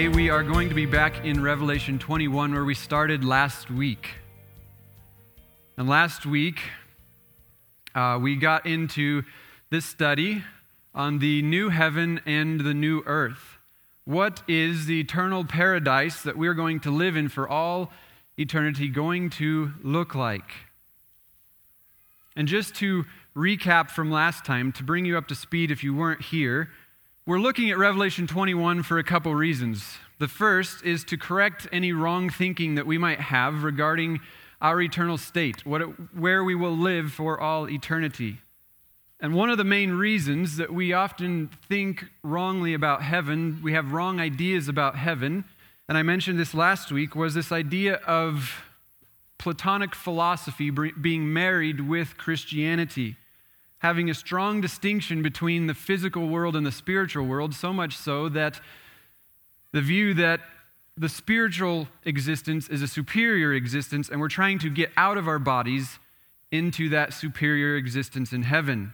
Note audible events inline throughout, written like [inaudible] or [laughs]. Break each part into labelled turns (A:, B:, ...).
A: Today, we are going to be back in Revelation 21, where we started last week. And last week, uh, we got into this study on the new heaven and the new earth. What is the eternal paradise that we're going to live in for all eternity going to look like? And just to recap from last time, to bring you up to speed if you weren't here, we're looking at Revelation 21 for a couple reasons. The first is to correct any wrong thinking that we might have regarding our eternal state, what it, where we will live for all eternity. And one of the main reasons that we often think wrongly about heaven, we have wrong ideas about heaven, and I mentioned this last week, was this idea of Platonic philosophy being married with Christianity having a strong distinction between the physical world and the spiritual world, so much so that the view that the spiritual existence is a superior existence, and we're trying to get out of our bodies into that superior existence in heaven.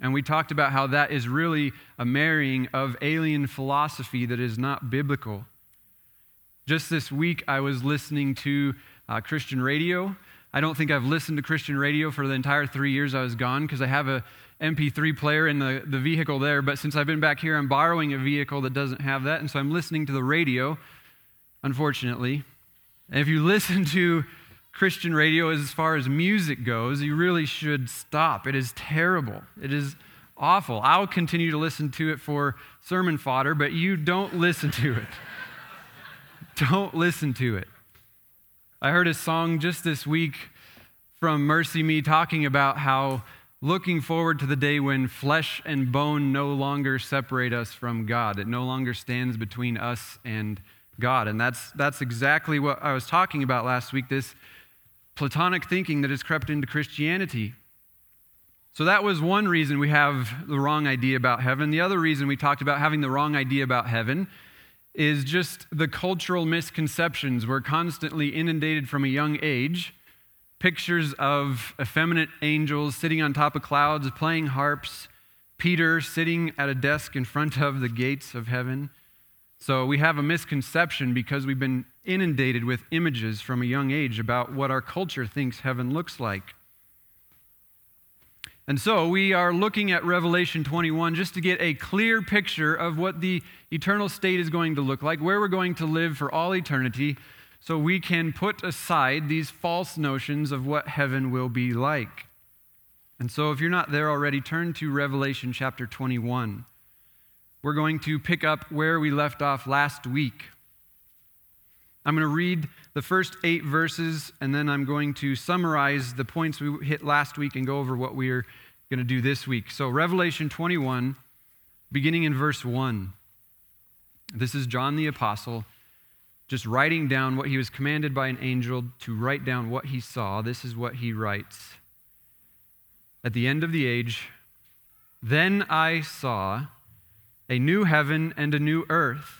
A: And we talked about how that is really a marrying of alien philosophy that is not biblical. Just this week, I was listening to uh, Christian radio I don't think I've listened to Christian radio for the entire three years I was gone because I have a MP3 player in the, the vehicle there. But since I've been back here, I'm borrowing a vehicle that doesn't have that. And so I'm listening to the radio, unfortunately. And if you [laughs] listen to Christian radio as far as music goes, you really should stop. It is terrible. It is awful. I'll continue to listen to it for sermon fodder, but you don't listen to it. [laughs] don't listen to it. I heard a song just this week from MercyMe talking about how looking forward to the day when flesh and bone no longer separate us from God. It no longer stands between us and God. And that's, that's exactly what I was talking about last week this Platonic thinking that has crept into Christianity. So that was one reason we have the wrong idea about heaven. The other reason we talked about having the wrong idea about heaven is just the cultural misconceptions. We're constantly inundated from a young age. Pictures of effeminate angels sitting on top of clouds playing harps, Peter sitting at a desk in front of the gates of heaven. So we have a misconception because we've been inundated with images from a young age about what our culture thinks heaven looks like. And so we are looking at Revelation 21 just to get a clear picture of what the eternal state is going to look like, where we're going to live for all eternity, so we can put aside these false notions of what heaven will be like. And so if you're not there already, turn to Revelation chapter 21. We're going to pick up where we left off last week. I'm going to read the first eight verses, and then I'm going to summarize the points we hit last week and go over what we're going to do this week. So, Revelation 21, beginning in verse 1. This is John the Apostle just writing down what he was commanded by an angel to write down what he saw. This is what he writes. At the end of the age, then I saw a new heaven and a new earth.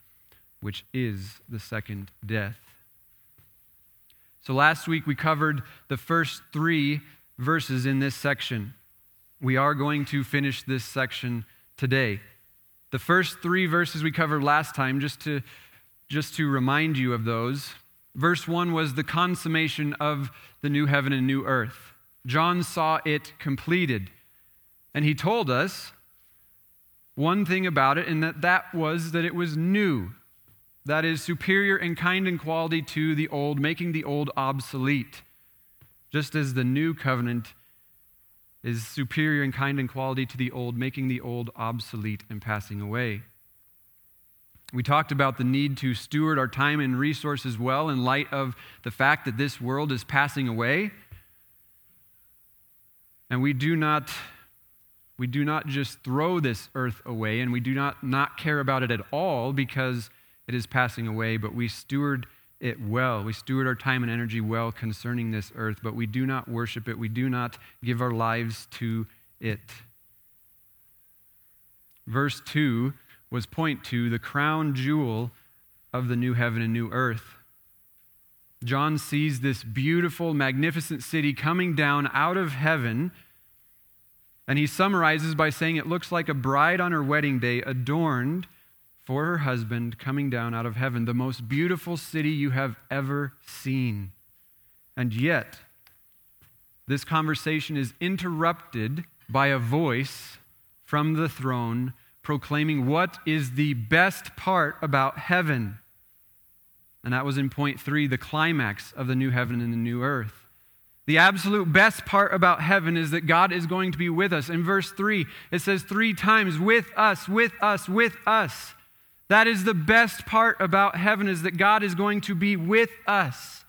A: which is the second death. So last week we covered the first three verses in this section. We are going to finish this section today. The first three verses we covered last time, just to, just to remind you of those. Verse 1 was the consummation of the new heaven and new earth. John saw it completed. And he told us one thing about it, and that that was that it was new. That is superior in kind and quality to the old, making the old obsolete. Just as the new covenant is superior in kind and quality to the old, making the old obsolete and passing away. We talked about the need to steward our time and resources well in light of the fact that this world is passing away. And we do not we do not just throw this earth away and we do not not care about it at all because it is passing away, but we steward it well. We steward our time and energy well concerning this earth, but we do not worship it. We do not give our lives to it. Verse 2 was point to the crown jewel of the new heaven and new earth. John sees this beautiful, magnificent city coming down out of heaven and he summarizes by saying it looks like a bride on her wedding day, adorned for her husband, coming down out of heaven, the most beautiful city you have ever seen. And yet, this conversation is interrupted by a voice from the throne proclaiming what is the best part about heaven. And that was in point three, the climax of the new heaven and the new earth. The absolute best part about heaven is that God is going to be with us. In verse 3, it says three times, with us, with us, with us. That is the best part about heaven is that God is going to be with us.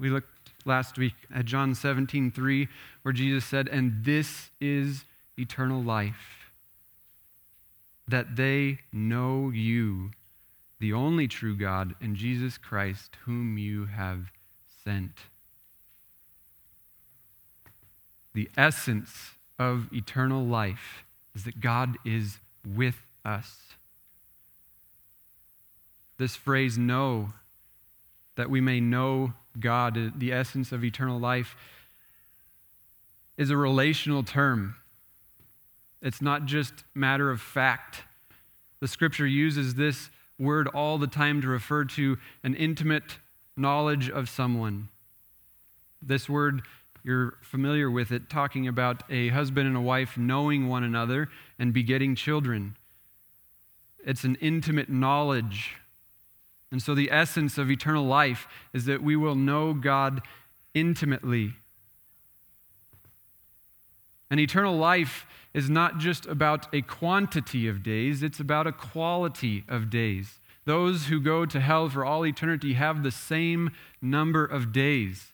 A: We looked last week at John 17, 3, where Jesus said, And this is eternal life, that they know you, the only true God, and Jesus Christ, whom you have sent. The essence of eternal life is that God is with us. This phrase, know, that we may know God, the essence of eternal life, is a relational term. It's not just matter of fact. The scripture uses this word all the time to refer to an intimate knowledge of someone. This word, you're familiar with it, talking about a husband and a wife knowing one another and begetting children. It's an intimate knowledge. And so, the essence of eternal life is that we will know God intimately. And eternal life is not just about a quantity of days, it's about a quality of days. Those who go to hell for all eternity have the same number of days.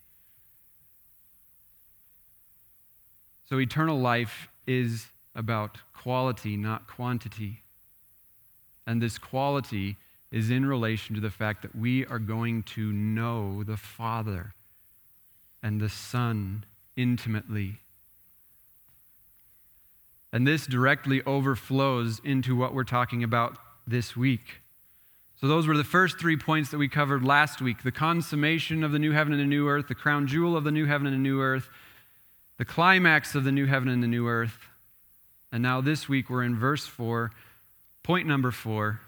A: So, eternal life is about quality, not quantity. And this quality is in relation to the fact that we are going to know the Father and the Son intimately. And this directly overflows into what we're talking about this week. So, those were the first three points that we covered last week the consummation of the new heaven and the new earth, the crown jewel of the new heaven and the new earth, the climax of the new heaven and the new earth. And now this week we're in verse 4, point number 4,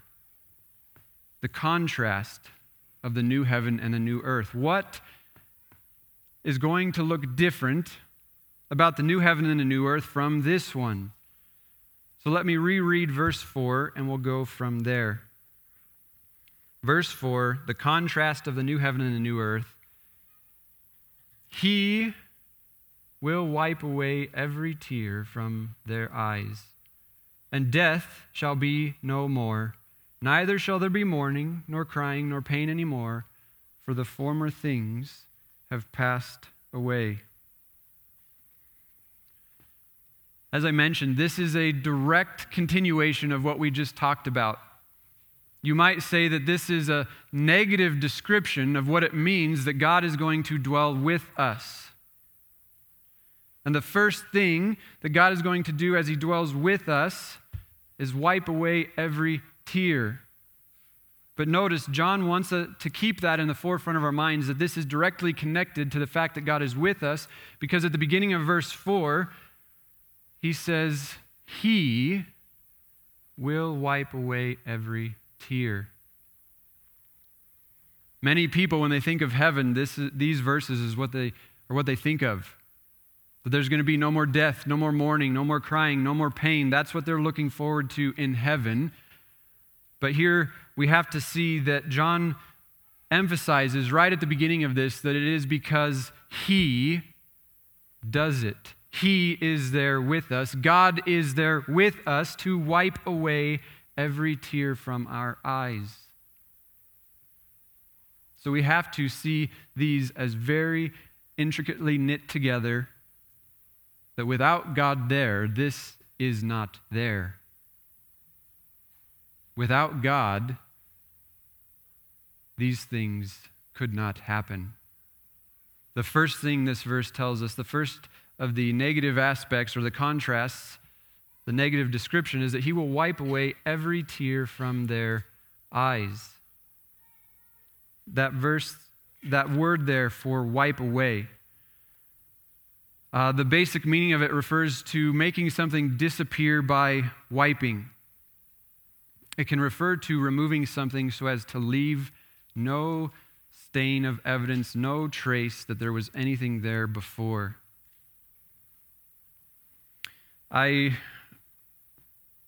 A: the contrast of the new heaven and the new earth. What is going to look different about the new heaven and the new earth from this one? So let me reread verse 4 and we'll go from there. Verse 4, the contrast of the new heaven and the new earth. He will wipe away every tear from their eyes, and death shall be no more. Neither shall there be mourning, nor crying, nor pain any more, for the former things have passed away. As I mentioned, this is a direct continuation of what we just talked about you might say that this is a negative description of what it means that God is going to dwell with us. And the first thing that God is going to do as He dwells with us is wipe away every tear. But notice, John wants to keep that in the forefront of our minds that this is directly connected to the fact that God is with us, because at the beginning of verse 4, he says, He will wipe away every tear. Many people, when they think of heaven, this, these verses is what they, are what they think of. That there's going to be no more death, no more mourning, no more crying, no more pain. That's what they're looking forward to in heaven. But here we have to see that John emphasizes right at the beginning of this that it is because he does it. He is there with us. God is there with us to wipe away every tear from our eyes. So we have to see these as very intricately knit together, that without God there, this is not there. Without God, these things could not happen. The first thing this verse tells us, the first of the negative aspects or the contrasts, the negative description, is that he will wipe away every tear from their eyes. That verse, that word there for wipe away, uh, the basic meaning of it refers to making something disappear by wiping. It can refer to removing something so as to leave no stain of evidence, no trace that there was anything there before. I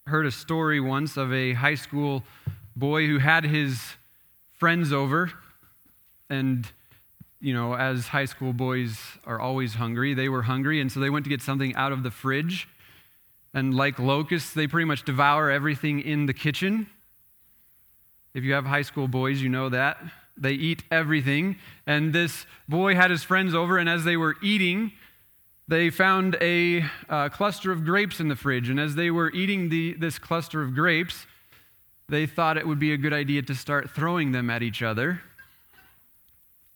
A: heard a story once of a high school boy who had his friends over, and, you know, as high school boys are always hungry, they were hungry, and so they went to get something out of the fridge. And like locusts, they pretty much devour everything in the kitchen. If you have high school boys, you know that. They eat everything. And this boy had his friends over, and as they were eating, they found a uh, cluster of grapes in the fridge. And as they were eating the, this cluster of grapes, they thought it would be a good idea to start throwing them at each other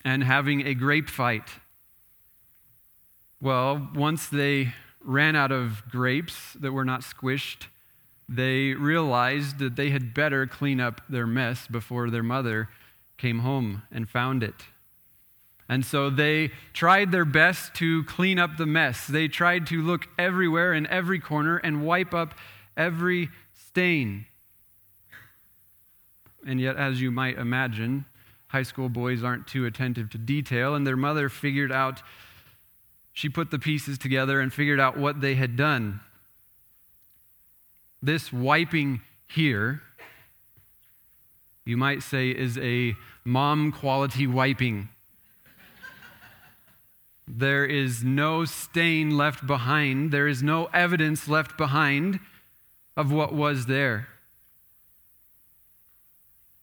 A: and having a grape fight. Well, once they ran out of grapes that were not squished, they realized that they had better clean up their mess before their mother came home and found it. And so they tried their best to clean up the mess. They tried to look everywhere in every corner and wipe up every stain. And yet, as you might imagine, high school boys aren't too attentive to detail, and their mother figured out, she put the pieces together and figured out what they had done. This wiping here, you might say, is a mom quality wiping. There is no stain left behind. There is no evidence left behind of what was there.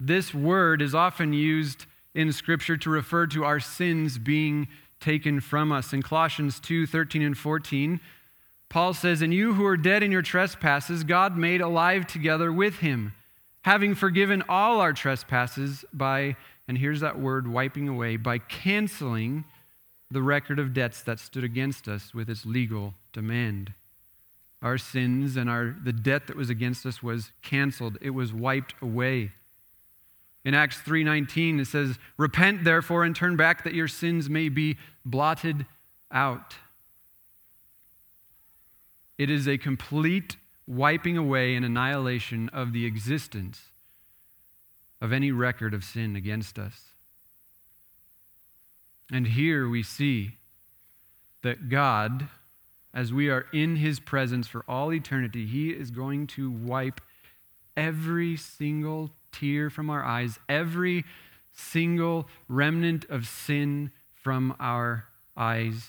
A: This word is often used in Scripture to refer to our sins being taken from us. In Colossians 2 13 and 14, Paul says, And you who are dead in your trespasses, God made alive together with him, having forgiven all our trespasses by, and here's that word, wiping away, by canceling the record of debts that stood against us with its legal demand. Our sins and our, the debt that was against us was canceled, it was wiped away. In Acts 3:19 it says, "Repent therefore and turn back that your sins may be blotted out." It is a complete wiping away and annihilation of the existence of any record of sin against us. And here we see that God, as we are in his presence for all eternity, he is going to wipe every single tear from our eyes, every single remnant of sin from our eyes.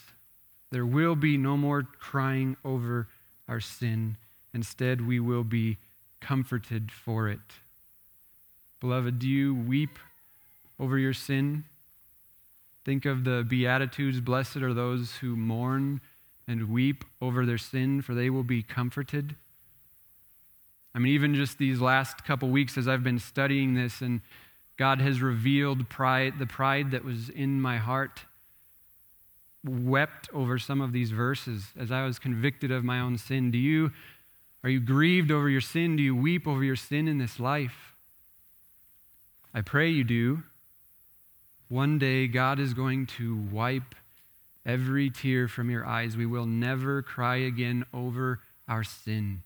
A: There will be no more crying over our sin. Instead, we will be comforted for it. Beloved, do you weep over your sin? Think of the Beatitudes Blessed are those who mourn and weep over their sin, for they will be comforted. I mean, even just these last couple weeks as I've been studying this and God has revealed pride, the pride that was in my heart, wept over some of these verses as I was convicted of my own sin. Do you, are you grieved over your sin? Do you weep over your sin in this life? I pray you do. One day, God is going to wipe every tear from your eyes. We will never cry again over our sin.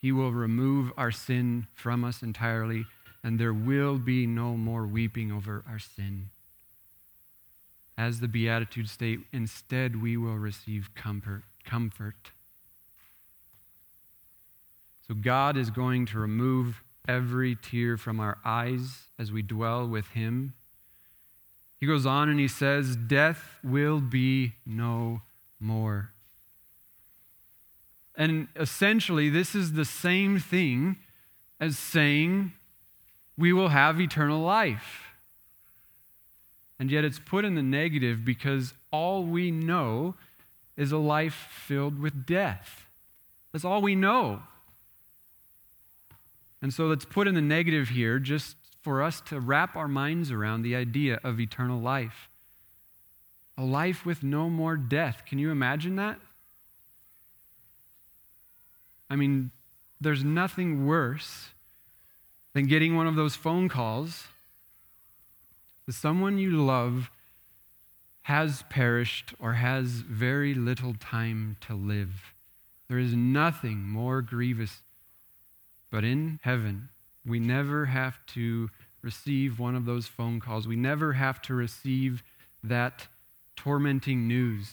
A: He will remove our sin from us entirely, and there will be no more weeping over our sin. As the Beatitudes state, instead we will receive comfort. comfort. So God is going to remove every tear from our eyes as we dwell with Him. He goes on and he says, Death will be no more. And essentially, this is the same thing as saying we will have eternal life. And yet it's put in the negative because all we know is a life filled with death. That's all we know. And so let's put in the negative here just for us to wrap our minds around the idea of eternal life. A life with no more death. Can you imagine that? I mean, there's nothing worse than getting one of those phone calls that someone you love has perished or has very little time to live. There is nothing more grievous but in heaven, we never have to receive one of those phone calls. We never have to receive that tormenting news.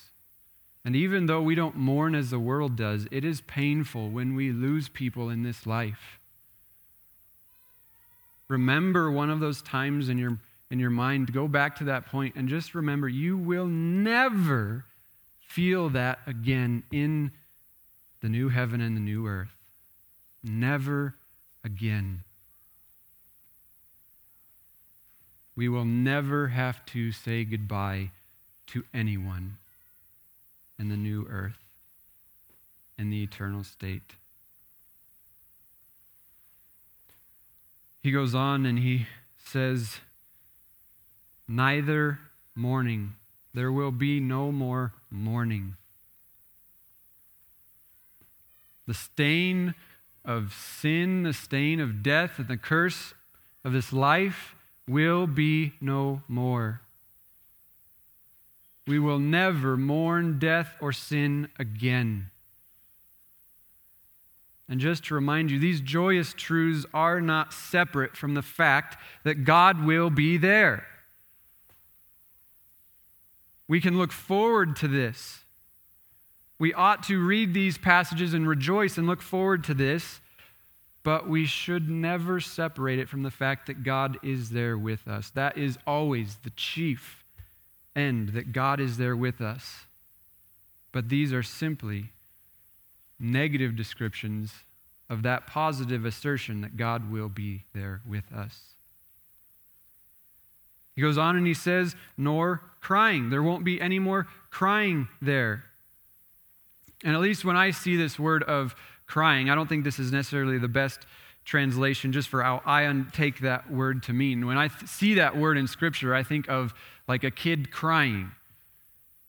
A: And even though we don't mourn as the world does, it is painful when we lose people in this life. Remember one of those times in your, in your mind, go back to that point and just remember you will never feel that again in the new heaven and the new earth. Never again. We will never have to say goodbye to anyone in the new earth, and the eternal state. He goes on and he says, Neither mourning. There will be no more mourning. The stain of sin, the stain of death, and the curse of this life will be no more. We will never mourn death or sin again. And just to remind you, these joyous truths are not separate from the fact that God will be there. We can look forward to this. We ought to read these passages and rejoice and look forward to this, but we should never separate it from the fact that God is there with us. That is always the chief end, that God is there with us. But these are simply negative descriptions of that positive assertion that God will be there with us. He goes on and he says, nor crying. There won't be any more crying there. And at least when I see this word of crying, I don't think this is necessarily the best translation just for how I take that word to mean. When I th- see that word in Scripture, I think of like a kid crying.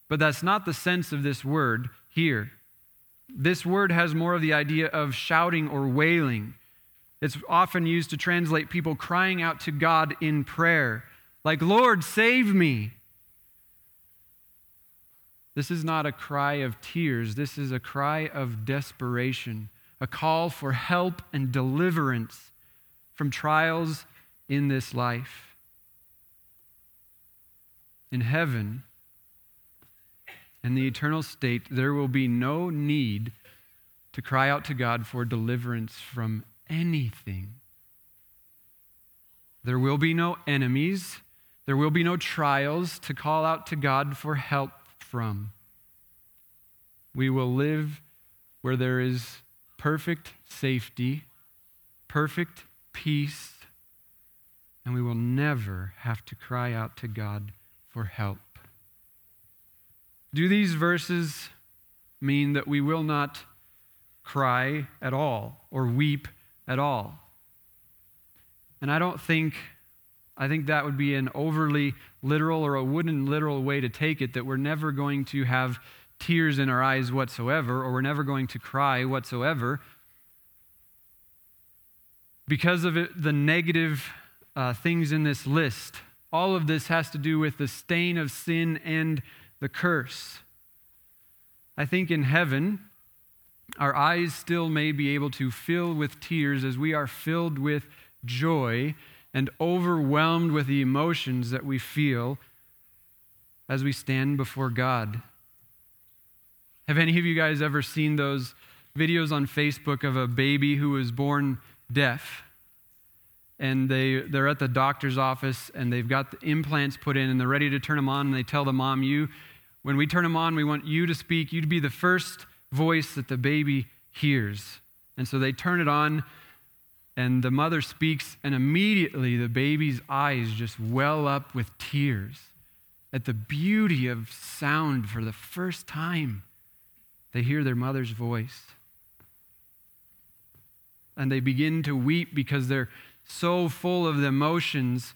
A: But that's not the sense of this word here. This word has more of the idea of shouting or wailing. It's often used to translate people crying out to God in prayer, like, Lord, save me. This is not a cry of tears. This is a cry of desperation, a call for help and deliverance from trials in this life. In heaven, in the eternal state, there will be no need to cry out to God for deliverance from anything. There will be no enemies. There will be no trials to call out to God for help from. We will live where there is perfect safety, perfect peace, and we will never have to cry out to God for help. Do these verses mean that we will not cry at all or weep at all? And I don't think I think that would be an overly literal or a wooden literal way to take it that we're never going to have tears in our eyes whatsoever or we're never going to cry whatsoever because of it, the negative uh, things in this list. All of this has to do with the stain of sin and the curse. I think in heaven, our eyes still may be able to fill with tears as we are filled with joy and overwhelmed with the emotions that we feel as we stand before God. Have any of you guys ever seen those videos on Facebook of a baby who was born deaf? And they, they're at the doctor's office and they've got the implants put in and they're ready to turn them on. And they tell the mom, You, when we turn them on, we want you to speak, you to be the first voice that the baby hears. And so they turn it on and the mother speaks, and immediately the baby's eyes just well up with tears at the beauty of sound for the first time. They hear their mother's voice. And they begin to weep because they're so full of the emotions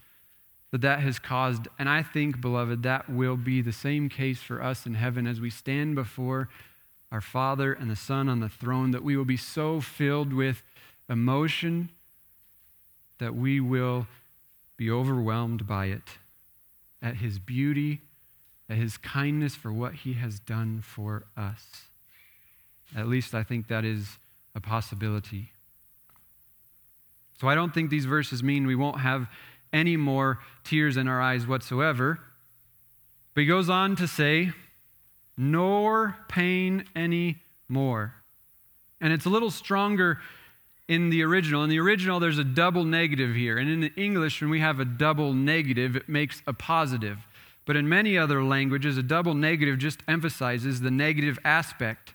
A: that that has caused. And I think, beloved, that will be the same case for us in heaven as we stand before our Father and the Son on the throne, that we will be so filled with emotion that we will be overwhelmed by it at His beauty, at His kindness for what He has done for us. At least I think that is a possibility. So I don't think these verses mean we won't have any more tears in our eyes whatsoever. But he goes on to say, nor pain any more. And it's a little stronger in the original. In the original, there's a double negative here. And in the English, when we have a double negative, it makes a positive. But in many other languages, a double negative just emphasizes the negative aspect.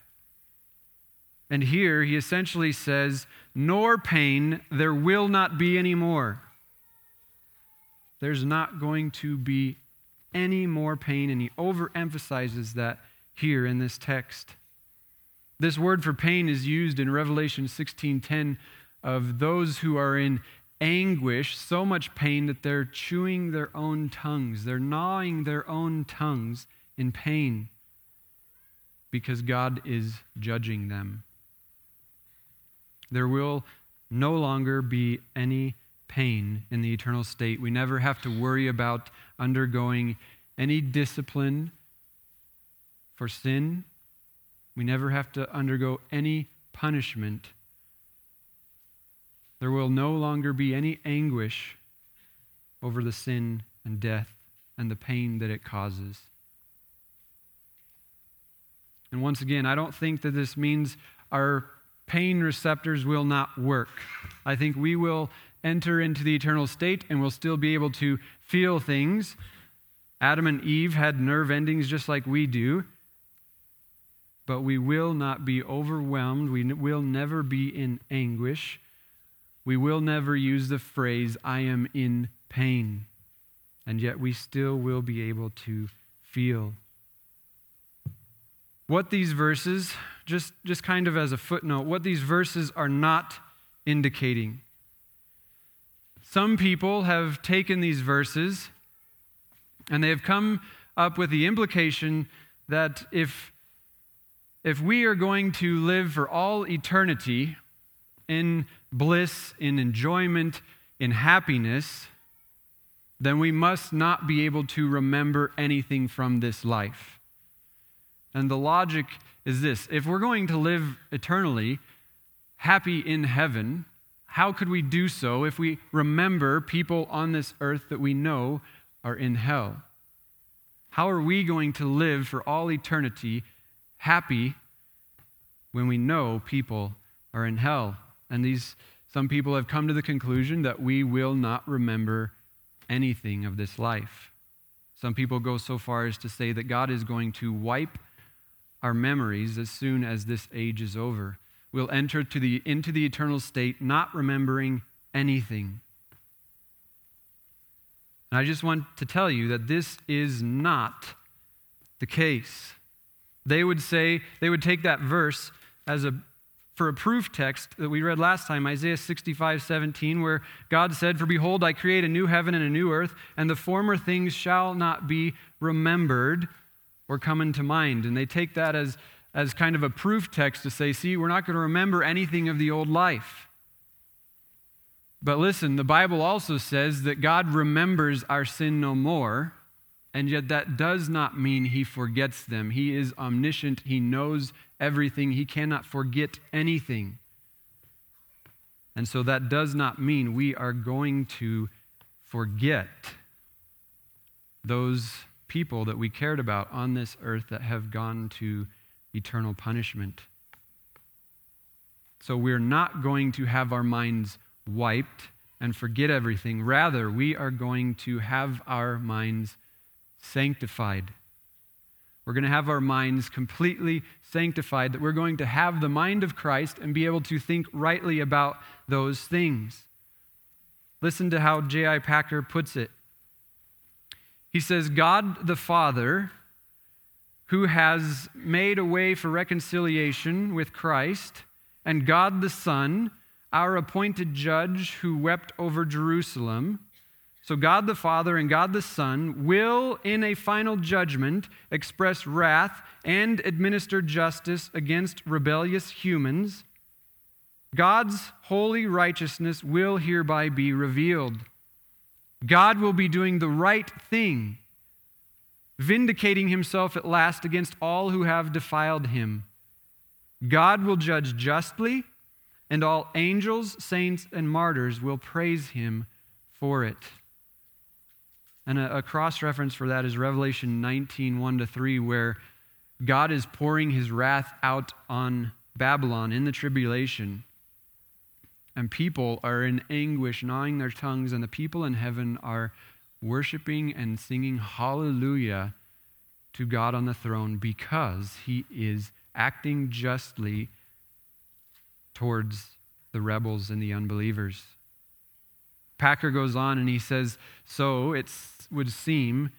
A: And here he essentially says, Nor pain, there will not be any more. There's not going to be any more pain. And he overemphasizes that here in this text. This word for pain is used in Revelation 16:10 of those who are in anguish, so much pain that they're chewing their own tongues. They're gnawing their own tongues in pain because God is judging them. There will no longer be any pain in the eternal state. We never have to worry about undergoing any discipline for sin. We never have to undergo any punishment. There will no longer be any anguish over the sin and death and the pain that it causes. And once again, I don't think that this means our pain receptors will not work. I think we will enter into the eternal state and we'll still be able to feel things. Adam and Eve had nerve endings just like we do but we will not be overwhelmed. We will never be in anguish. We will never use the phrase, I am in pain. And yet we still will be able to feel. What these verses, just, just kind of as a footnote, what these verses are not indicating. Some people have taken these verses and they have come up with the implication that if if we are going to live for all eternity in bliss, in enjoyment, in happiness, then we must not be able to remember anything from this life. And the logic is this if we're going to live eternally, happy in heaven, how could we do so if we remember people on this earth that we know are in hell? How are we going to live for all eternity happy when we know people are in hell. And these some people have come to the conclusion that we will not remember anything of this life. Some people go so far as to say that God is going to wipe our memories as soon as this age is over. We'll enter to the, into the eternal state not remembering anything. And I just want to tell you that this is not the case. They would say, they would take that verse as a for a proof text that we read last time, Isaiah 65, 17, where God said, For behold, I create a new heaven and a new earth, and the former things shall not be remembered or come into mind. And they take that as, as kind of a proof text to say, See, we're not going to remember anything of the old life. But listen, the Bible also says that God remembers our sin no more, and yet that does not mean he forgets them. He is omniscient, he knows everything, he cannot forget anything. And so that does not mean we are going to forget those people that we cared about on this earth that have gone to eternal punishment. So we're not going to have our minds wiped and forget everything. Rather, we are going to have our minds sanctified. We're going to have our minds completely sanctified, that we're going to have the mind of Christ and be able to think rightly about those things. Listen to how J.I. Packer puts it. He says, God the Father, who has made a way for reconciliation with Christ, and God the Son, our appointed judge who wept over Jerusalem. So, God the Father and God the Son will, in a final judgment, express wrath and administer justice against rebellious humans. God's holy righteousness will hereby be revealed. God will be doing the right thing, vindicating himself at last against all who have defiled him. God will judge justly, and all angels, saints, and martyrs will praise him for it. And a, a cross reference for that is Revelation 19 1 to 3, where God is pouring his wrath out on Babylon in the tribulation. And people are in anguish, gnawing their tongues, and the people in heaven are worshiping and singing hallelujah to God on the throne because he is acting justly towards the rebels and the unbelievers. Packer goes on and he says, So it would seem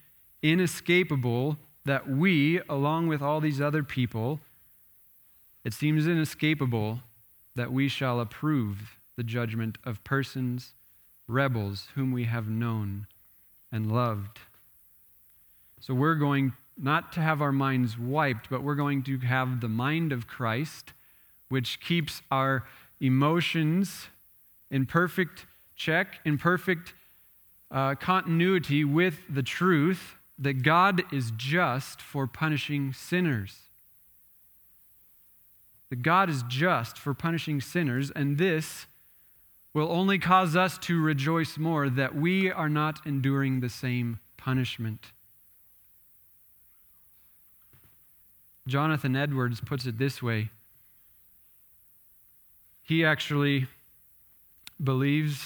A: inescapable that we, along with all these other people, it seems inescapable that we shall approve the judgment of persons, rebels, whom we have known and loved. So we're going not to have our minds wiped, but we're going to have the mind of Christ, which keeps our emotions in perfect check, in perfect uh, continuity with the truth that God is just for punishing sinners. That God is just for punishing sinners, and this will only cause us to rejoice more that we are not enduring the same punishment. Jonathan Edwards puts it this way he actually believes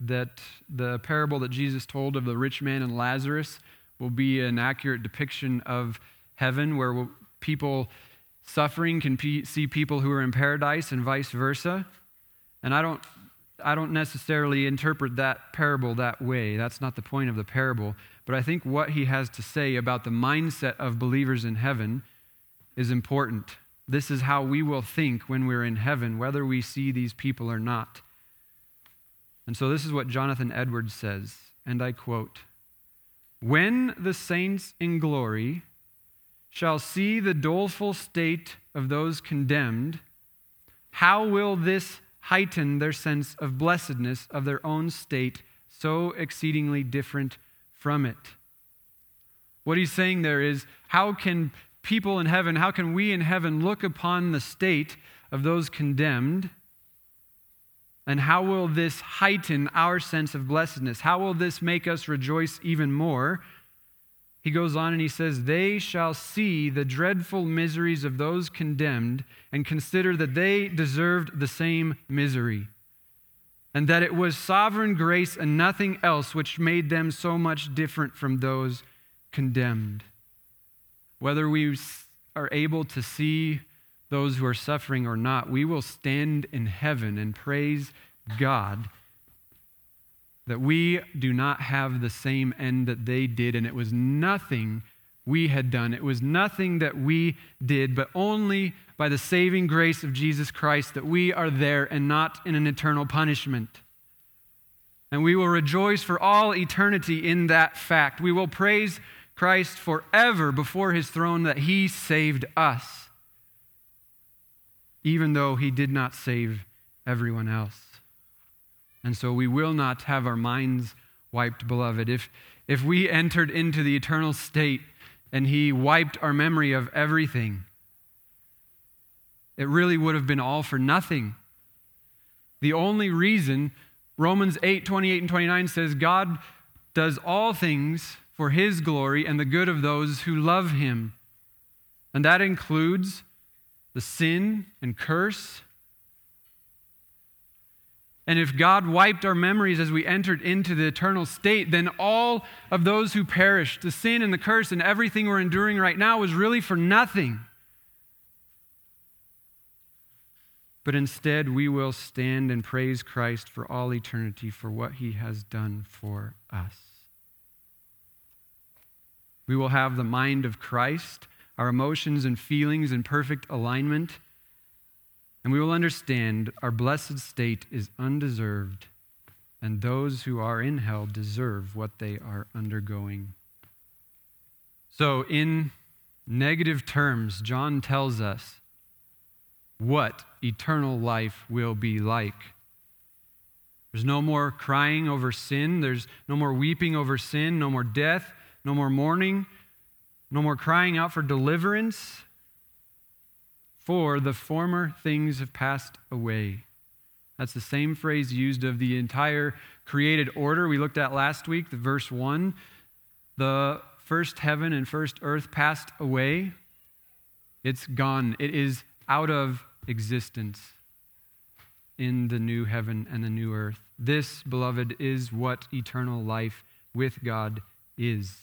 A: that the parable that Jesus told of the rich man and Lazarus will be an accurate depiction of heaven, where people suffering can see people who are in paradise and vice versa. And I don't I don't necessarily interpret that parable that way. That's not the point of the parable. But I think what he has to say about the mindset of believers in heaven is important. This is how we will think when we're in heaven, whether we see these people or not. And so this is what Jonathan Edwards says, and I quote When the saints in glory shall see the doleful state of those condemned, how will this heighten their sense of blessedness of their own state, so exceedingly different from it? What he's saying there is, how can people in heaven, how can we in heaven look upon the state of those condemned? And how will this heighten our sense of blessedness? How will this make us rejoice even more? He goes on and he says, They shall see the dreadful miseries of those condemned and consider that they deserved the same misery, and that it was sovereign grace and nothing else which made them so much different from those condemned. Whether we are able to see those who are suffering or not, we will stand in heaven and praise God that we do not have the same end that they did, and it was nothing we had done. It was nothing that we did, but only by the saving grace of Jesus Christ that we are there and not in an eternal punishment. And we will rejoice for all eternity in that fact. We will praise Christ forever before his throne that he saved us, even though he did not save everyone else. And so we will not have our minds wiped, beloved. If, if we entered into the eternal state and He wiped our memory of everything, it really would have been all for nothing. The only reason Romans 8 28 and 29 says God does all things for His glory and the good of those who love Him. And that includes the sin and curse and if God wiped our memories as we entered into the eternal state, then all of those who perished, the sin and the curse and everything we're enduring right now was really for nothing. But instead, we will stand and praise Christ for all eternity for what he has done for us. We will have the mind of Christ, our emotions and feelings in perfect alignment and we will understand our blessed state is undeserved, and those who are in hell deserve what they are undergoing. So, in negative terms, John tells us what eternal life will be like. There's no more crying over sin. There's no more weeping over sin. No more death. No more mourning. No more crying out for deliverance. For the former things have passed away. That's the same phrase used of the entire created order we looked at last week, the verse 1. The first heaven and first earth passed away. It's gone. It is out of existence in the new heaven and the new earth. This, beloved, is what eternal life with God is.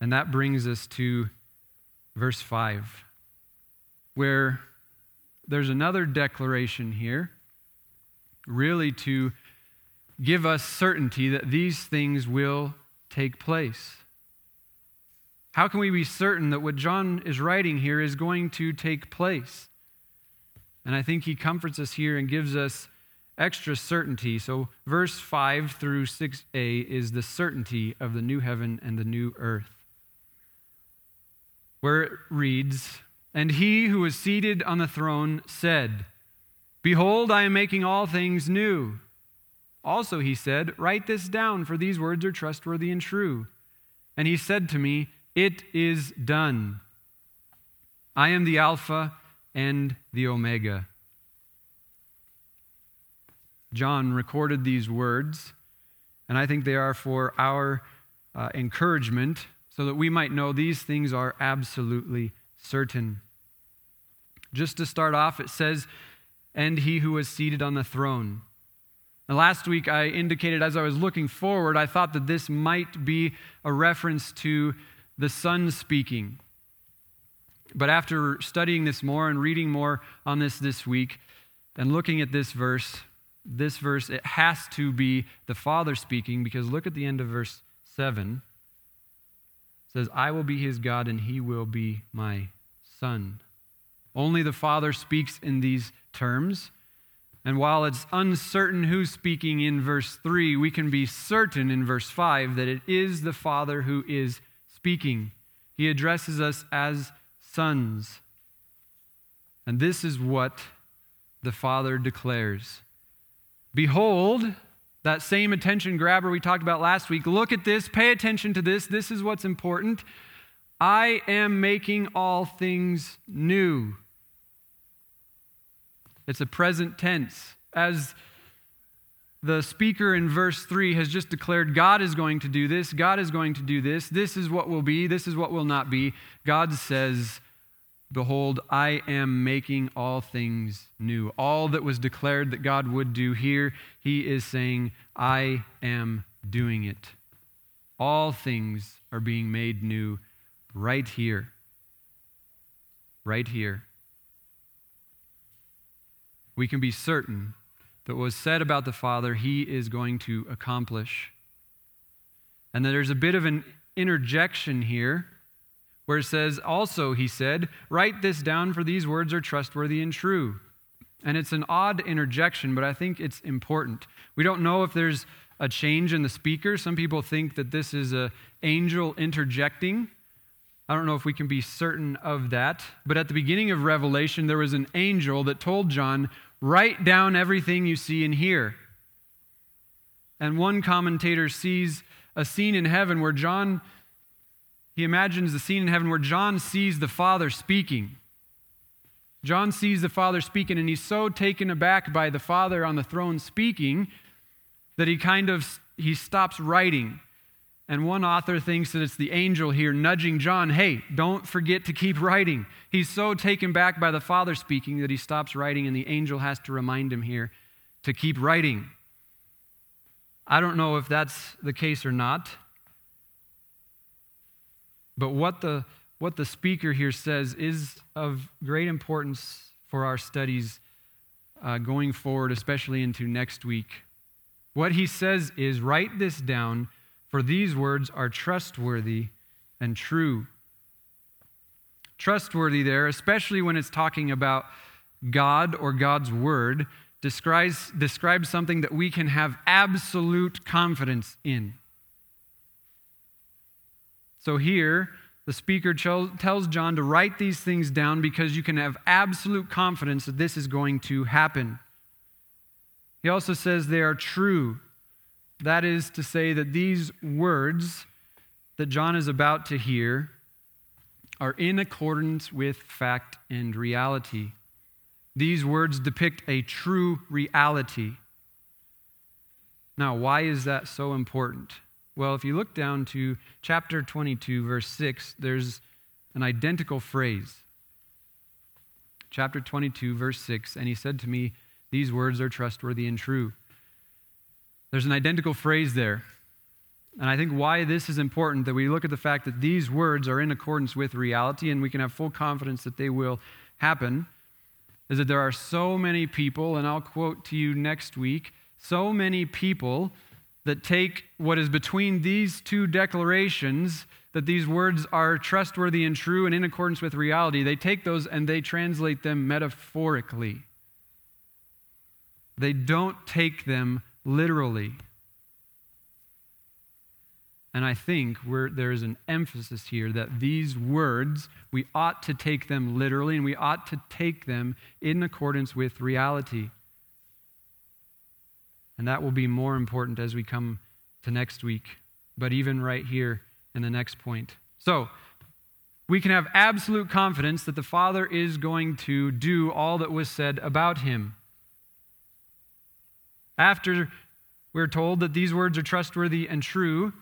A: And that brings us to verse 5 where there's another declaration here, really to give us certainty that these things will take place. How can we be certain that what John is writing here is going to take place? And I think he comforts us here and gives us extra certainty. So, verse 5 through 6a is the certainty of the new heaven and the new earth, where it reads, and he who was seated on the throne said, Behold, I am making all things new. Also, he said, Write this down, for these words are trustworthy and true. And he said to me, It is done. I am the Alpha and the Omega. John recorded these words, and I think they are for our uh, encouragement so that we might know these things are absolutely certain. Just to start off, it says, and he who was seated on the throne. And last week, I indicated as I was looking forward, I thought that this might be a reference to the Son speaking. But after studying this more and reading more on this this week and looking at this verse, this verse, it has to be the Father speaking because look at the end of verse 7. Says, I will be his God and he will be my son. Only the Father speaks in these terms. And while it's uncertain who's speaking in verse 3, we can be certain in verse 5 that it is the Father who is speaking. He addresses us as sons. And this is what the Father declares Behold, that same attention grabber we talked about last week. Look at this. Pay attention to this. This is what's important. I am making all things new. It's a present tense. As the speaker in verse 3 has just declared God is going to do this, God is going to do this, this is what will be, this is what will not be. God says, Behold, I am making all things new. All that was declared that God would do here, he is saying, I am doing it. All things are being made new right here. Right here we can be certain that what was said about the Father, he is going to accomplish. And that there's a bit of an interjection here where it says, Also, he said, write this down, for these words are trustworthy and true. And it's an odd interjection, but I think it's important. We don't know if there's a change in the speaker. Some people think that this is an angel interjecting. I don't know if we can be certain of that. But at the beginning of Revelation, there was an angel that told John, Write down everything you see and hear. And one commentator sees a scene in heaven where John, he imagines the scene in heaven where John sees the Father speaking. John sees the Father speaking, and he's so taken aback by the Father on the throne speaking that he kind of he stops writing. And one author thinks that it's the angel here nudging John, hey, don't forget to keep writing. He's so taken back by the Father speaking that he stops writing, and the angel has to remind him here to keep writing. I don't know if that's the case or not. But what the, what the speaker here says is of great importance for our studies uh, going forward, especially into next week. What he says is write this down, for these words are trustworthy and true. Trustworthy there, especially when it's talking about God or God's word, describes, describes something that we can have absolute confidence in. So here, the speaker tells John to write these things down because you can have absolute confidence that this is going to happen. He also says they are true. That is to say, that these words that John is about to hear are in accordance with fact and reality. These words depict a true reality. Now, why is that so important? Well, if you look down to chapter 22, verse 6, there's an identical phrase. Chapter 22, verse 6, and he said to me, These words are trustworthy and true. There's an identical phrase there. And I think why this is important that we look at the fact that these words are in accordance with reality and we can have full confidence that they will happen is that there are so many people, and I'll quote to you next week so many people that take what is between these two declarations that these words are trustworthy and true and in accordance with reality, they take those and they translate them metaphorically. They don't take them literally. And I think there is an emphasis here that these words, we ought to take them literally and we ought to take them in accordance with reality. And that will be more important as we come to next week, but even right here in the next point. So, we can have absolute confidence that the Father is going to do all that was said about him. After we're told that these words are trustworthy and true,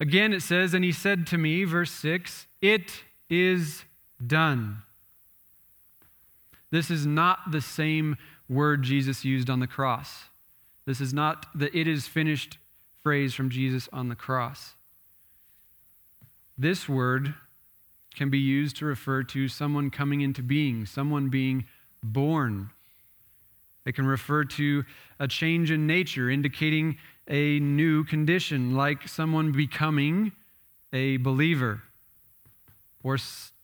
A: Again, it says, And he said to me, verse 6, It is done. This is not the same word Jesus used on the cross. This is not the it is finished phrase from Jesus on the cross. This word can be used to refer to someone coming into being, someone being born. It can refer to a change in nature, indicating a new condition, like someone becoming a believer or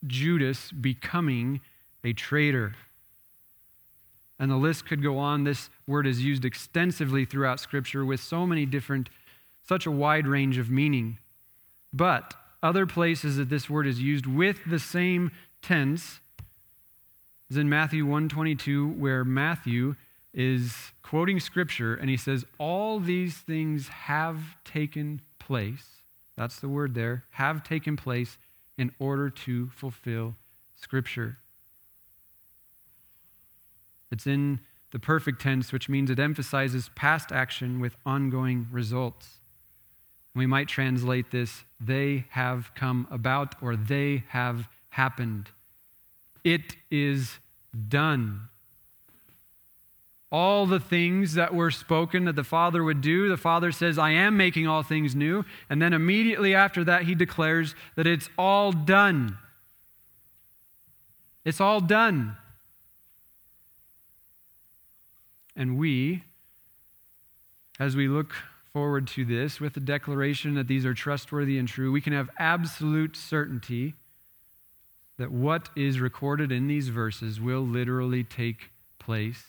A: Judas becoming a traitor. And the list could go on. This word is used extensively throughout Scripture with so many different, such a wide range of meaning. But other places that this word is used with the same tense is in Matthew 122, where Matthew is quoting scripture and he says, All these things have taken place. That's the word there, have taken place in order to fulfill scripture. It's in the perfect tense, which means it emphasizes past action with ongoing results. We might translate this, they have come about or they have happened. It is done all the things that were spoken that the Father would do. The Father says, I am making all things new. And then immediately after that, he declares that it's all done. It's all done. And we, as we look forward to this with the declaration that these are trustworthy and true, we can have absolute certainty that what is recorded in these verses will literally take place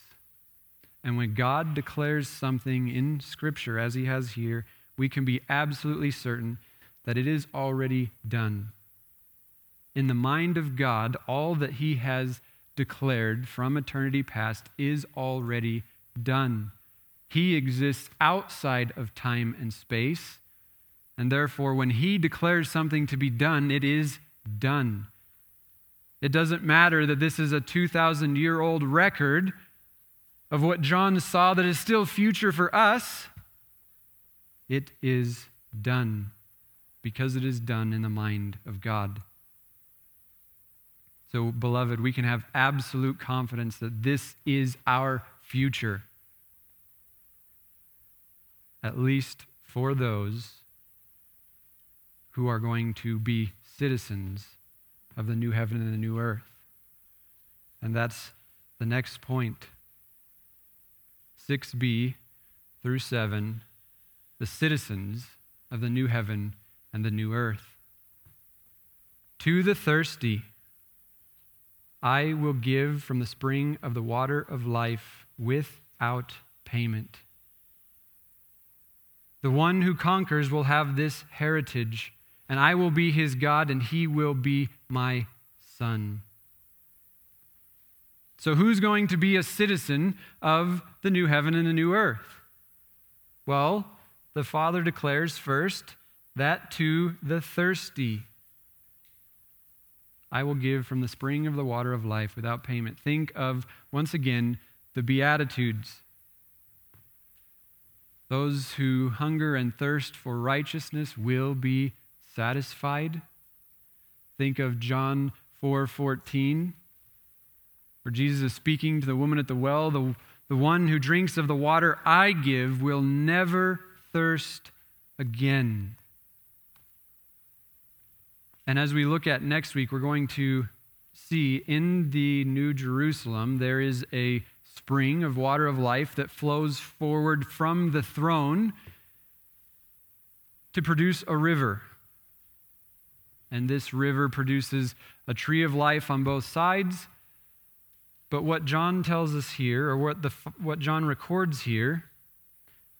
A: and when God declares something in Scripture, as He has here, we can be absolutely certain that it is already done. In the mind of God, all that He has declared from eternity past is already done. He exists outside of time and space. And therefore, when he declares something to be done, it is done. It doesn't matter that this is a 2,000 year old record of what John saw that is still future for us. It is done because it is done in the mind of God. So, beloved, we can have absolute confidence that this is our future, at least for those who are going to be citizens of the new heaven and the new earth. And that's the next point. 6b through 7, the citizens of the new heaven and the new earth. To the thirsty, I will give from the spring of the water of life without payment. The one who conquers will have this heritage, and I will be his God, and he will be my son. So, who's going to be a citizen of the new heaven and the new earth? Well, the Father declares first that to the thirsty. I will give from the spring of the water of life without payment. Think of, once again, the Beatitudes. Those who hunger and thirst for righteousness will be satisfied. Think of John 4 14, where Jesus is speaking to the woman at the well. The, the one who drinks of the water I give will never thirst again. And as we look at next week, we're going to see in the New Jerusalem, there is a spring of water of life that flows forward from the throne to produce a river. And this river produces a tree of life on both sides. But what John tells us here, or what, the, what John records here,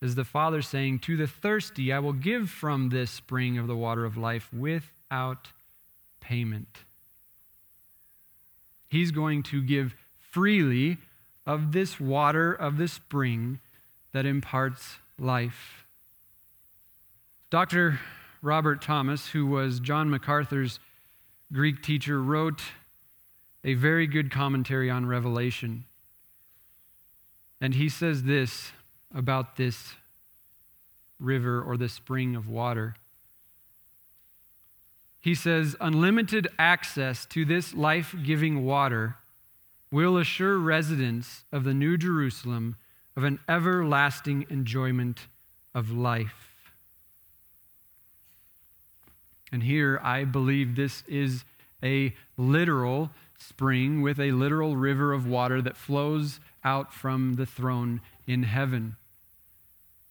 A: is the Father saying, To the thirsty I will give from this spring of the water of life without payment. He's going to give freely of this water of the spring that imparts life. Dr. Robert Thomas, who was John MacArthur's Greek teacher, wrote a very good commentary on Revelation. And he says this about this river or the spring of water. He says, unlimited access to this life giving water will assure residents of the New Jerusalem of an everlasting enjoyment of life. And here I believe this is a literal spring with a literal river of water that flows out from the throne in heaven.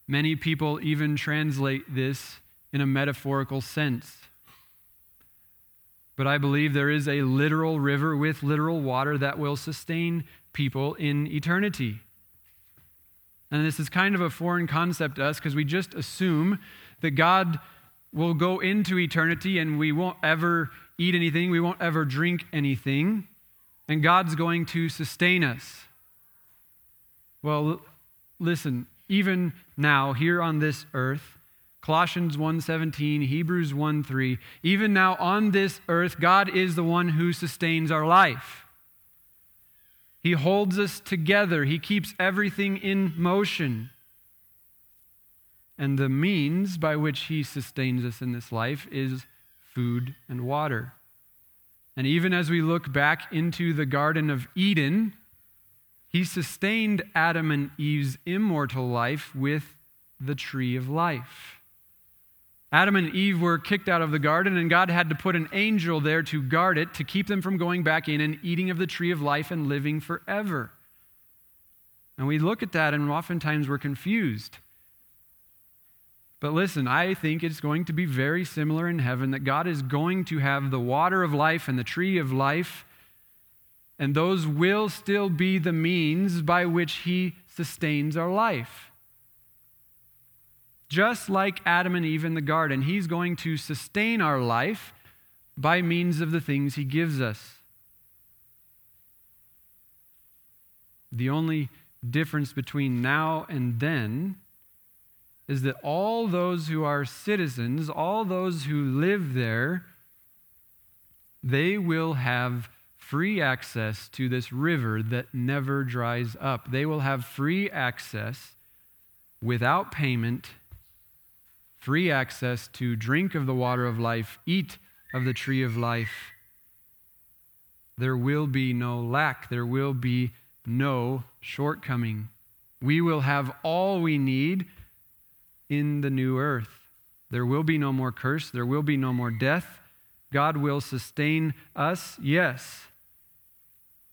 A: Many people even translate this in a metaphorical sense. But I believe there is a literal river with literal water that will sustain people in eternity. And this is kind of a foreign concept to us because we just assume that God will go into eternity and we won't ever eat anything, we won't ever drink anything, and God's going to sustain us. Well, listen, even now, here on this earth, Colossians 1:17, Hebrews 1:3. Even now on this earth, God is the one who sustains our life. He holds us together. He keeps everything in motion. And the means by which he sustains us in this life is food and water. And even as we look back into the Garden of Eden, he sustained Adam and Eve's immortal life with the tree of life. Adam and Eve were kicked out of the garden, and God had to put an angel there to guard it, to keep them from going back in and eating of the tree of life and living forever. And we look at that, and oftentimes we're confused. But listen, I think it's going to be very similar in heaven that God is going to have the water of life and the tree of life, and those will still be the means by which He sustains our life. Just like Adam and Eve in the garden, He's going to sustain our life by means of the things He gives us. The only difference between now and then is that all those who are citizens, all those who live there, they will have free access to this river that never dries up. They will have free access without payment, free access to drink of the water of life, eat of the tree of life. There will be no lack, there will be no shortcoming. We will have all we need in the new earth. There will be no more curse, there will be no more death. God will sustain us, yes,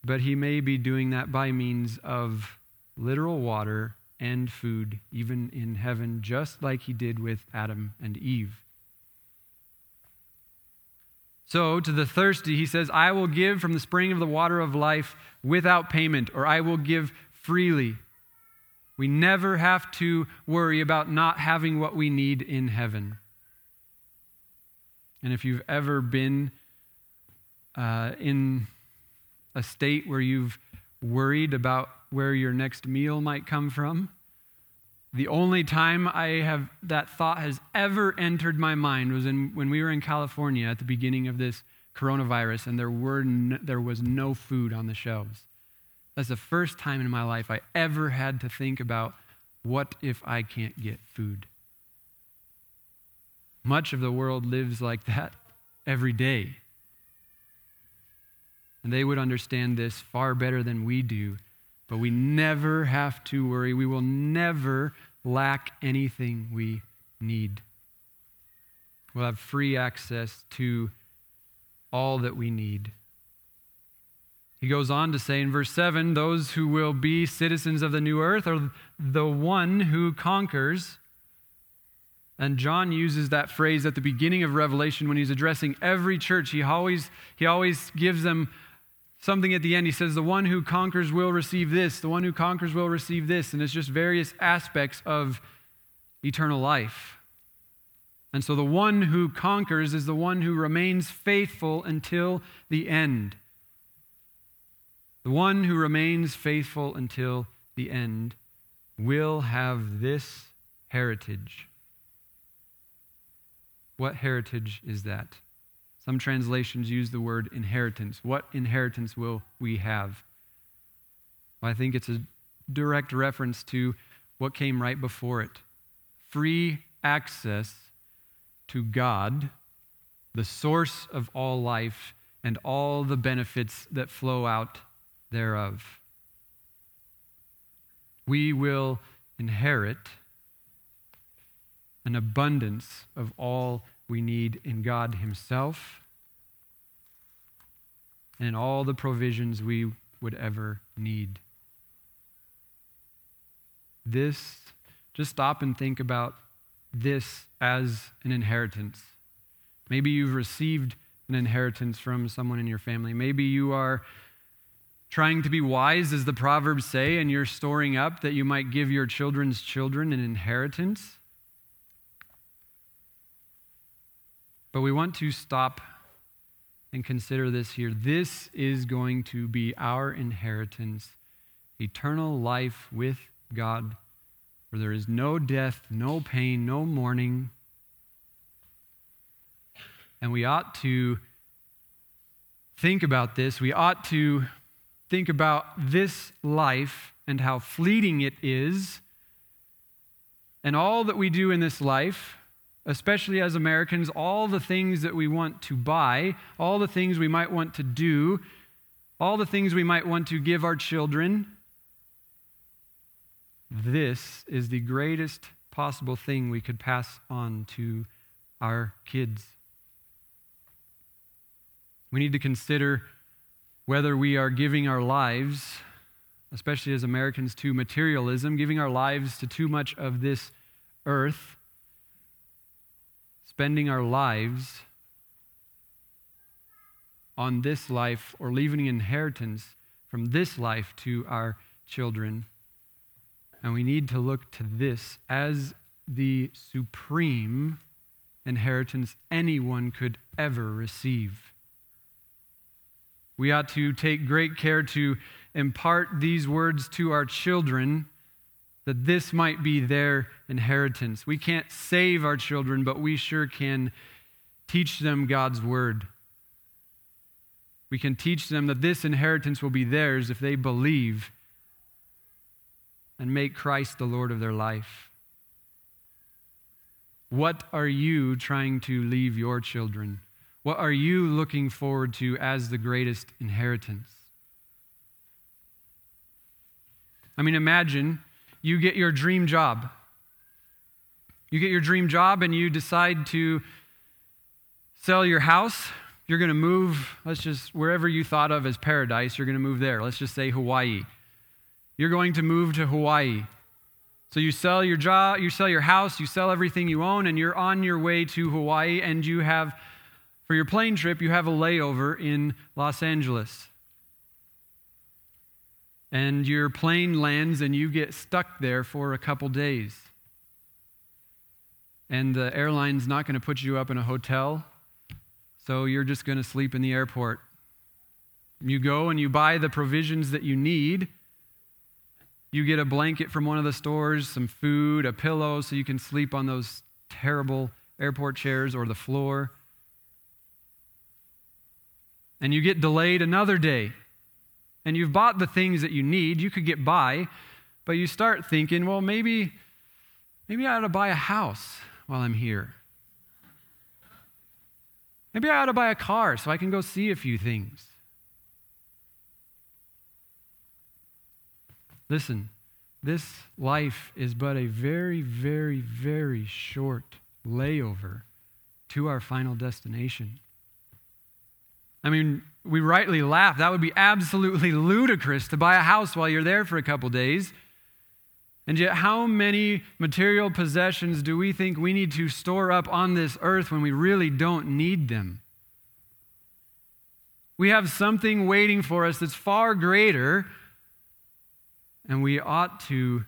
A: but He may be doing that by means of literal water and food, even in heaven, just like He did with Adam and Eve. So, to the thirsty, He says, I will give from the spring of the water of life without payment, or I will give freely. We never have to worry about not having what we need in heaven. And if you've ever been uh, in a state where you've worried about where your next meal might come from, the only time I have that thought has ever entered my mind was in, when we were in California at the beginning of this coronavirus and there, were no, there was no food on the shelves. That's the first time in my life I ever had to think about what if I can't get food? Much of the world lives like that every day. And they would understand this far better than we do. But we never have to worry. We will never lack anything we need. We'll have free access to all that we need. He goes on to say in verse 7 those who will be citizens of the new earth are the one who conquers. And John uses that phrase at the beginning of Revelation when he's addressing every church. He always, he always gives them something at the end. He says, The one who conquers will receive this, the one who conquers will receive this. And it's just various aspects of eternal life. And so the one who conquers is the one who remains faithful until the end. The one who remains faithful until the end will have this heritage. What heritage is that? Some translations use the word inheritance. What inheritance will we have? Well, I think it's a direct reference to what came right before it free access to God, the source of all life, and all the benefits that flow out thereof. We will inherit an abundance of all we need in God Himself and in all the provisions we would ever need. This, just stop and think about this as an inheritance. Maybe you've received an inheritance from someone in your family. Maybe you are trying to be wise, as the Proverbs say, and you're storing up that you might give your children's children an inheritance. But we want to stop and consider this here. This is going to be our inheritance eternal life with God, where there is no death, no pain, no mourning. And we ought to think about this. We ought to think about this life and how fleeting it is, and all that we do in this life, especially as Americans, all the things that we want to buy, all the things we might want to do, all the things we might want to give our children. This is the greatest possible thing we could pass on to our kids. We need to consider whether we are giving our lives, especially as Americans, to materialism, giving our lives to too much of this earth, spending our lives on this life or leaving an inheritance from this life to our children. And we need to look to this as the supreme inheritance anyone could ever receive. We ought to take great care to impart these words to our children that this might be their inheritance. We can't save our children, but we sure can teach them God's word. We can teach them that this inheritance will be theirs if they believe and make Christ the Lord of their life. What are you trying to leave your children? What are you looking forward to as the greatest inheritance? I mean, imagine you get your dream job. You get your dream job and you decide to sell your house. You're going to move, let's just, wherever you thought of as paradise, you're going to move there. Let's just say Hawaii. You're going to move to Hawaii. So you sell your job, you sell your house, you sell everything you own, and you're on your way to Hawaii, and you have, for your plane trip, you have a layover in Los Angeles and your plane lands and you get stuck there for a couple days. And the airline's not going to put you up in a hotel, so you're just going to sleep in the airport. You go and you buy the provisions that you need. You get a blanket from one of the stores, some food, a pillow, so you can sleep on those terrible airport chairs or the floor. And you get delayed another day and you've bought the things that you need, you could get by, but you start thinking, well, maybe, maybe I ought to buy a house while I'm here. Maybe I ought to buy a car so I can go see a few things. Listen, this life is but a very, very, very short layover to our final destination. I mean, we rightly laugh. That would be absolutely ludicrous to buy a house while you're there for a couple days. And yet, how many material possessions do we think we need to store up on this earth when we really don't need them? We have something waiting for us that's far greater, and we ought to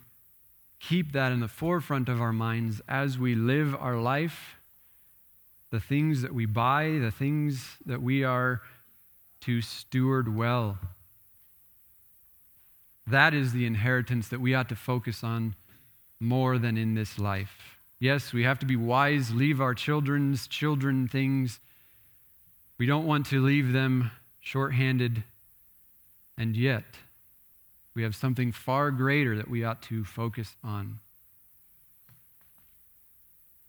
A: keep that in the forefront of our minds as we live our life. The things that we buy, the things that we are to steward well. That is the inheritance that we ought to focus on more than in this life. Yes, we have to be wise, leave our children's children things. We don't want to leave them short-handed, and yet we have something far greater that we ought to focus on.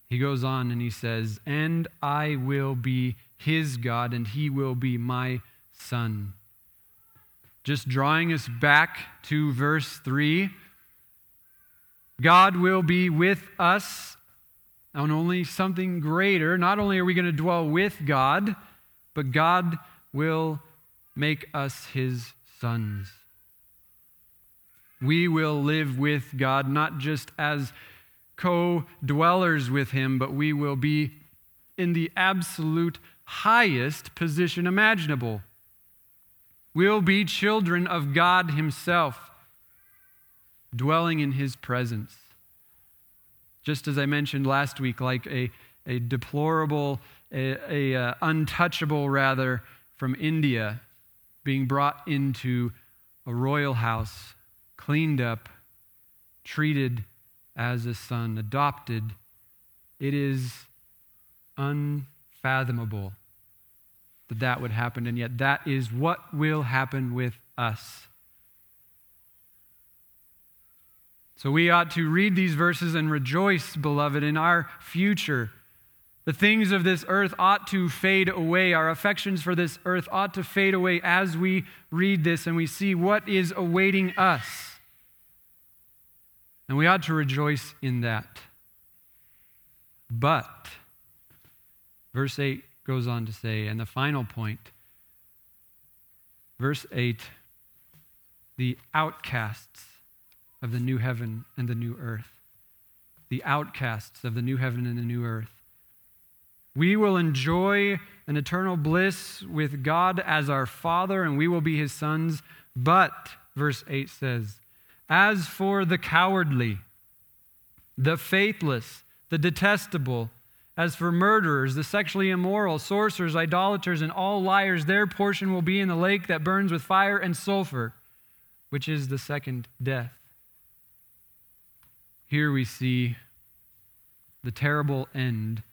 A: He goes on and he says, And I will be his God, and he will be my Son. Just drawing us back to verse 3 God will be with us on only something greater. Not only are we going to dwell with God, but God will make us his sons. We will live with God not just as co dwellers with him, but we will be in the absolute highest position imaginable. We'll be children of God Himself, dwelling in His presence. Just as I mentioned last week, like a, a deplorable, a, a uh, untouchable rather, from India being brought into a royal house, cleaned up, treated as a son, adopted. It is unfathomable that that would happen, and yet that is what will happen with us. So we ought to read these verses and rejoice, beloved, in our future. The things of this earth ought to fade away. Our affections for this earth ought to fade away as we read this and we see what is awaiting us. And we ought to rejoice in that. But, verse 8 goes on to say, and the final point, verse 8 the outcasts of the new heaven and the new earth. The outcasts of the new heaven and the new earth. We will enjoy an eternal bliss with God as our Father, and we will be his sons. But, verse 8 says, as for the cowardly, the faithless, the detestable, As for murderers, the sexually immoral, sorcerers, idolaters, and all liars, their portion will be in the lake that burns with fire and sulfur, which is the second death. Here we see the terrible end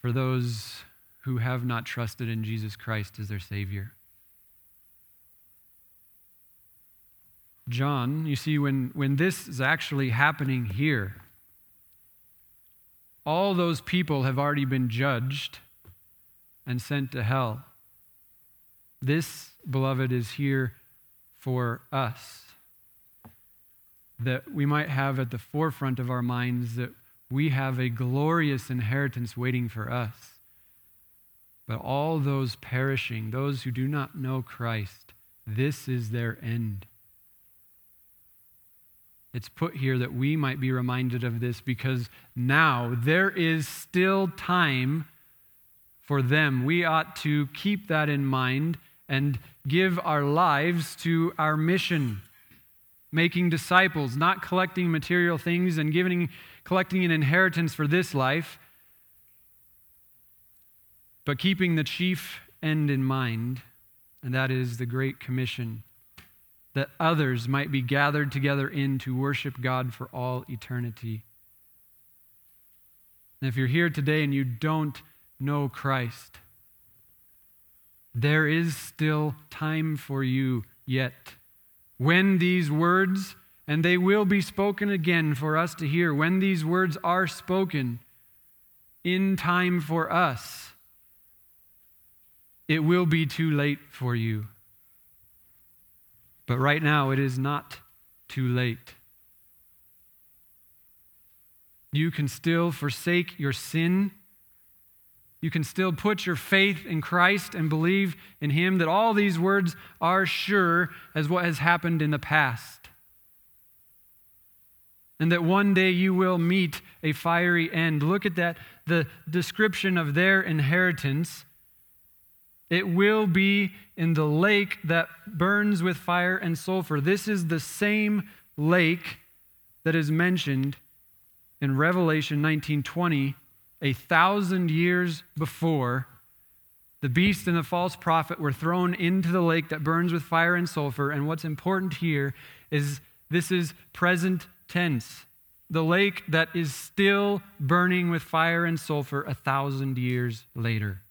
A: for those who have not trusted in Jesus Christ as their Savior. John, you see, when, when this is actually happening here, all those people have already been judged and sent to hell. This, beloved, is here for us. That we might have at the forefront of our minds that we have a glorious inheritance waiting for us. But all those perishing, those who do not know Christ, this is their end. It's put here that we might be reminded of this because now there is still time for them. We ought to keep that in mind and give our lives to our mission making disciples, not collecting material things and giving, collecting an inheritance for this life, but keeping the chief end in mind, and that is the Great Commission that others might be gathered together in to worship God for all eternity. And if you're here today and you don't know Christ, there is still time for you yet. When these words, and they will be spoken again for us to hear, when these words are spoken in time for us, it will be too late for you. But right now, it is not too late. You can still forsake your sin. You can still put your faith in Christ and believe in Him that all these words are sure as what has happened in the past. And that one day you will meet a fiery end. Look at that, the description of their inheritance it will be in the lake that burns with fire and sulfur. This is the same lake that is mentioned in Revelation 19:20, a thousand years before the beast and the false prophet were thrown into the lake that burns with fire and sulfur. And what's important here is this is present tense. The lake that is still burning with fire and sulfur a thousand years later.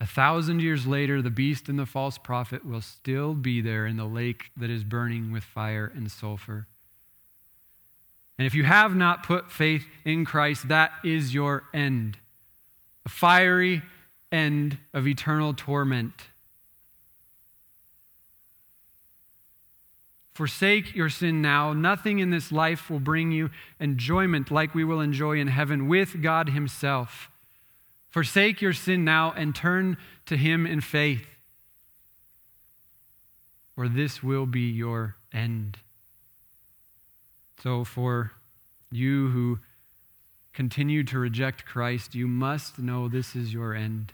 A: A thousand years later, the beast and the false prophet will still be there in the lake that is burning with fire and sulfur. And if you have not put faith in Christ, that is your end a fiery end of eternal torment. Forsake your sin now. Nothing in this life will bring you enjoyment like we will enjoy in heaven with God Himself. Forsake your sin now and turn to Him in faith, or this will be your end. So, for you who continue to reject Christ, you must know this is your end.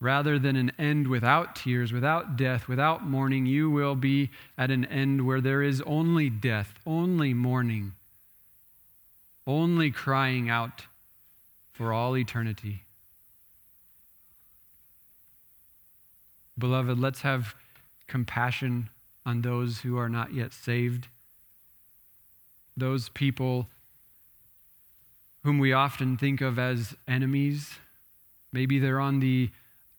A: Rather than an end without tears, without death, without mourning, you will be at an end where there is only death, only mourning, only crying out for all eternity. Beloved, let's have compassion on those who are not yet saved, those people whom we often think of as enemies. Maybe they're on the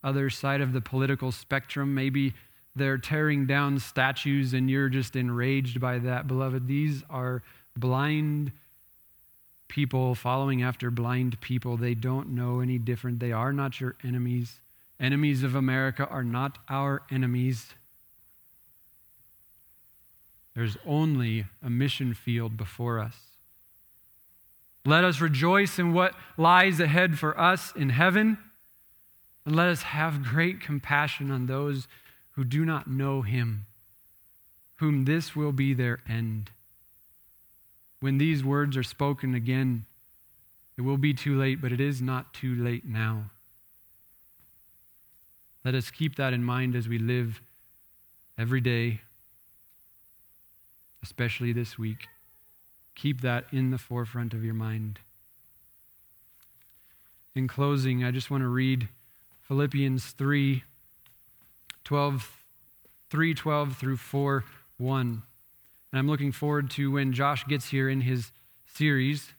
A: other side of the political spectrum. Maybe they're tearing down statues and you're just enraged by that. Beloved, these are blind people following after blind people. They don't know any different. They are not your enemies. Enemies of America are not our enemies. There's only a mission field before us. Let us rejoice in what lies ahead for us in heaven, and let us have great compassion on those who do not know Him, whom this will be their end. When these words are spoken again, it will be too late, but it is not too late now. Let us keep that in mind as we live every day. especially this week. Keep that in the forefront of your mind. In closing, I just want to read Philippians 3 12, 3 12 through 4 1. And I'm looking forward to when Josh gets here in his series.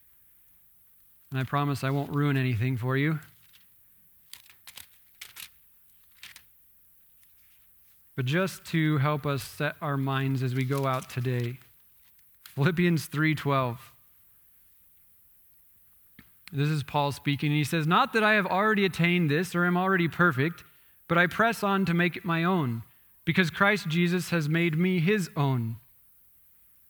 A: And I promise I won't ruin anything for you. But just to help us set our minds as we go out today. Philippians 3:12. This is Paul speaking, and he says, Not that I have already attained this or am already perfect, but I press on to make it my own, because Christ Jesus has made me his own.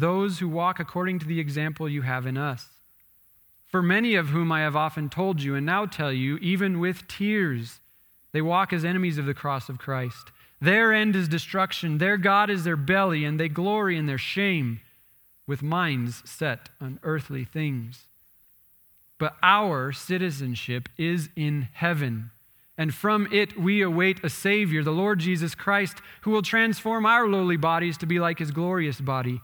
A: those who walk according to the example you have in us. For many of whom I have often told you and now tell you, even with tears, they walk as enemies of the cross of Christ. Their end is destruction, their God is their belly, and they glory in their shame, with minds set on earthly things. But our citizenship is in heaven, and from it we await a Savior, the Lord Jesus Christ, who will transform our lowly bodies to be like his glorious body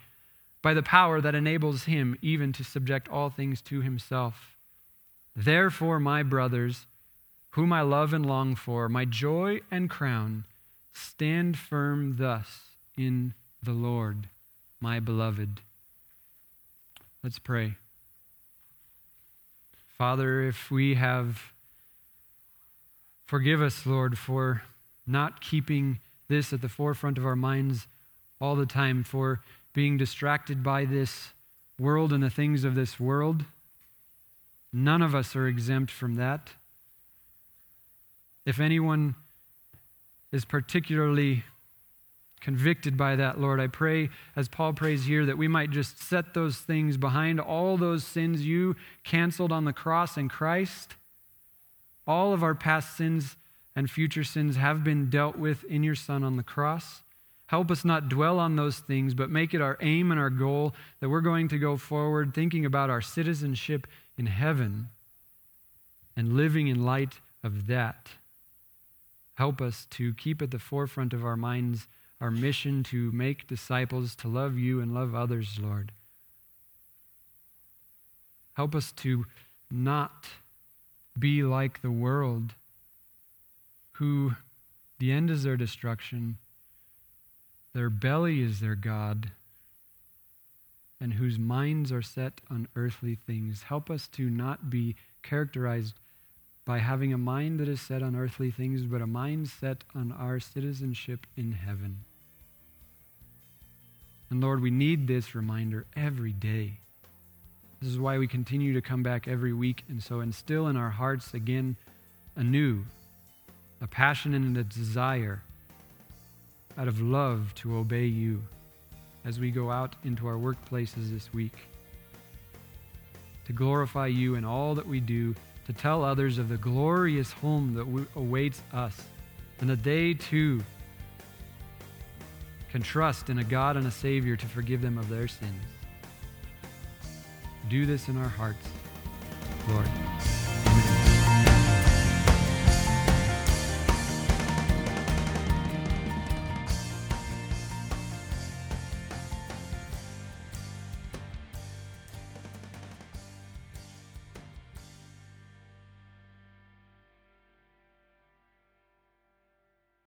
A: by the power that enables him even to subject all things to himself. Therefore, my brothers, whom I love and long for, my joy and crown, stand firm thus in the Lord, my beloved. Let's pray. Father, if we have, forgive us, Lord, for not keeping this at the forefront of our minds all the time, for being distracted by this world and the things of this world. None of us are exempt from that. If anyone is particularly convicted by that, Lord, I pray, as Paul prays here, that we might just set those things behind all those sins you canceled on the cross in Christ. All of our past sins and future sins have been dealt with in your Son on the cross. Help us not dwell on those things, but make it our aim and our goal that we're going to go forward thinking about our citizenship in heaven and living in light of that. Help us to keep at the forefront of our minds our mission to make disciples, to love you and love others, Lord. Help us to not be like the world, who the end is their destruction, their belly is their God, and whose minds are set on earthly things. Help us to not be characterized by having a mind that is set on earthly things, but a mind set on our citizenship in heaven. And Lord, we need this reminder every day. This is why we continue to come back every week and so instill in our hearts again anew a passion and a desire out of love to obey you as we go out into our workplaces this week. To glorify you in all that we do, to tell others of the glorious home that awaits us, and that they too can trust in a God and a Savior to forgive them of their sins. Do this in our hearts, Lord.